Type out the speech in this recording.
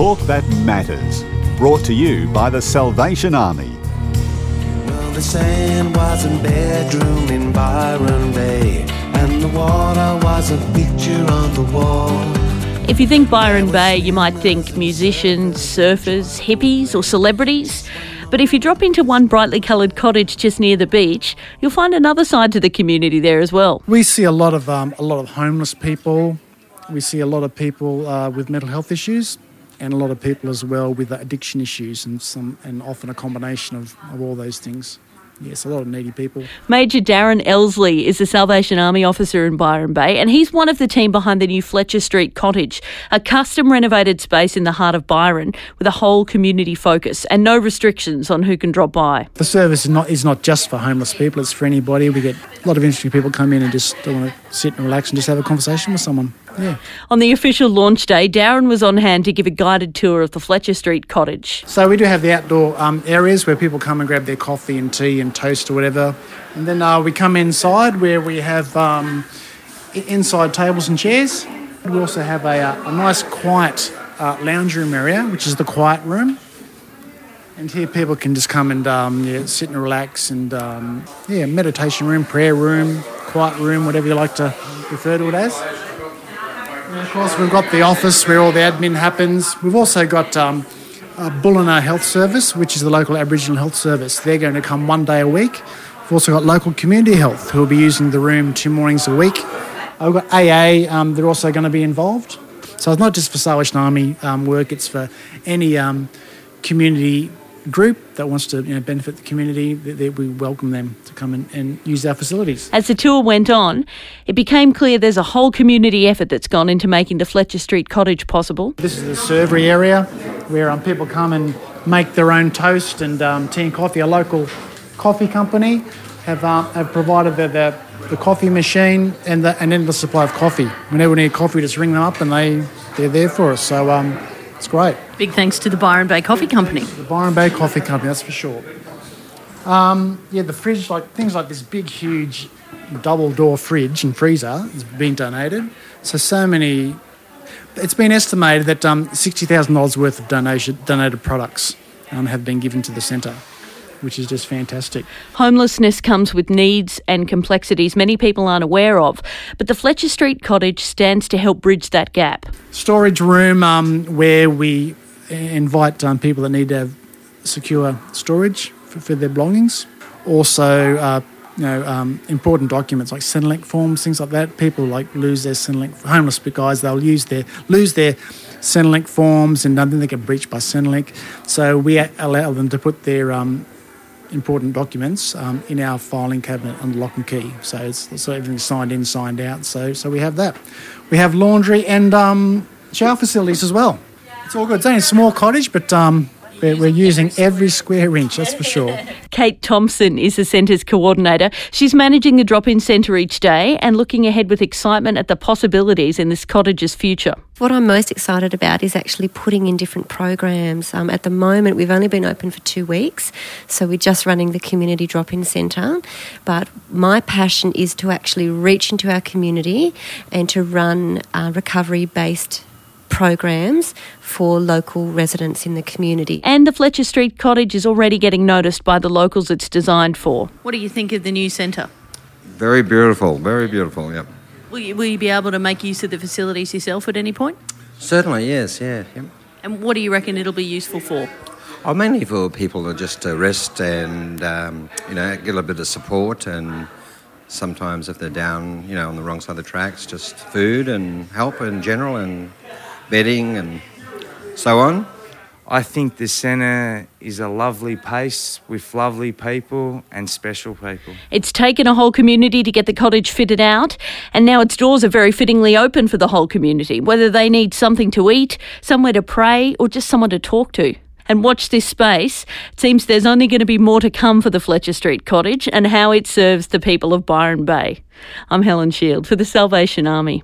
talk that matters. Brought to you by the Salvation Army. Well, the sand was a bedroom in Byron Bay, and the water was a picture on the wall. If you think Byron Bay, you might think musicians, surfers, hippies, or celebrities. But if you drop into one brightly coloured cottage just near the beach, you'll find another side to the community there as well. We see a lot of um, a lot of homeless people. We see a lot of people uh, with mental health issues, and a lot of people as well with addiction issues, and some and often a combination of, of all those things. Yes, a lot of needy people. Major Darren Elsley is a Salvation Army officer in Byron Bay, and he's one of the team behind the new Fletcher Street Cottage, a custom renovated space in the heart of Byron with a whole community focus and no restrictions on who can drop by. The service is not is not just for homeless people; it's for anybody. We get a lot of interesting people come in and just want to sit and relax and just have a conversation with someone. Yeah. On the official launch day, Darren was on hand to give a guided tour of the Fletcher Street Cottage. So we do have the outdoor um, areas where people come and grab their coffee and tea and toast or whatever, and then uh, we come inside where we have um, inside tables and chairs. We also have a, uh, a nice quiet uh, lounge room area, which is the quiet room. And here people can just come and um, yeah, sit and relax and um, yeah, meditation room, prayer room, quiet room, whatever you like to refer to it as. Of course, we've got the office where all the admin happens. We've also got um, uh, Bullinah Health Service, which is the local Aboriginal health service. They're going to come one day a week. We've also got local community health who will be using the room two mornings a week. We've got AA, um, they're also going to be involved. So it's not just for Salvation Army um, work, it's for any um, community group that wants to you know, benefit the community. That, we welcome them to come and, and use our facilities. As the tour went on, it became clear there's a whole community effort that's gone into making the Fletcher Street Cottage possible. This is the servery area where um, people come and make their own toast and um, tea and coffee. A local coffee company have, um, have provided the, the, the coffee machine and the and the supply of coffee. Whenever we need coffee, just ring them up and they, they're there for us. So um, it's great. Big thanks to the Byron Bay Coffee Company. The Byron Bay Coffee Company, that's for sure. Um, yeah, the fridge, like things like this big, huge double door fridge and freezer has been donated. So, so many. It's been estimated that um, $60,000 worth of donation, donated products um, have been given to the centre, which is just fantastic. Homelessness comes with needs and complexities many people aren't aware of, but the Fletcher Street Cottage stands to help bridge that gap. Storage room um, where we invite um, people that need to have secure storage for, for their belongings. Also, uh, you know, um, important documents like Centrelink forms, things like that. People like lose their Centrelink. Homeless guys, they'll use their lose their Centrelink forms, and then they get breached by Centrelink. So we allow them to put their um, important documents um, in our filing cabinet under lock and key. So it's so everything's signed in, signed out. So so we have that. We have laundry and um, shower facilities as well. It's all good. It's only a small cottage, but um, we're, we're using every square inch. That's for sure. Kate Thompson is the centre's coordinator. She's managing the drop in centre each day and looking ahead with excitement at the possibilities in this cottage's future. What I'm most excited about is actually putting in different programs. Um, at the moment, we've only been open for two weeks, so we're just running the community drop in centre. But my passion is to actually reach into our community and to run uh, recovery based programs for local residents in the community. And the Fletcher Street Cottage is already getting noticed by the locals it's designed for. What do you think of the new centre? Very beautiful, very beautiful, yeah. Will you, will you be able to make use of the facilities yourself at any point? Certainly, yes, yeah. yeah. And what do you reckon it'll be useful for? Oh, mainly for people to just rest and, um, you know, get a bit of support and sometimes if they're down, you know, on the wrong side of the tracks, just food and help in general and bedding and so on. I think the centre is a lovely place with lovely people and special people. It's taken a whole community to get the cottage fitted out, and now its doors are very fittingly open for the whole community, whether they need something to eat, somewhere to pray, or just someone to talk to. And watch this space. It seems there's only going to be more to come for the Fletcher Street Cottage and how it serves the people of Byron Bay. I'm Helen Shield for the Salvation Army.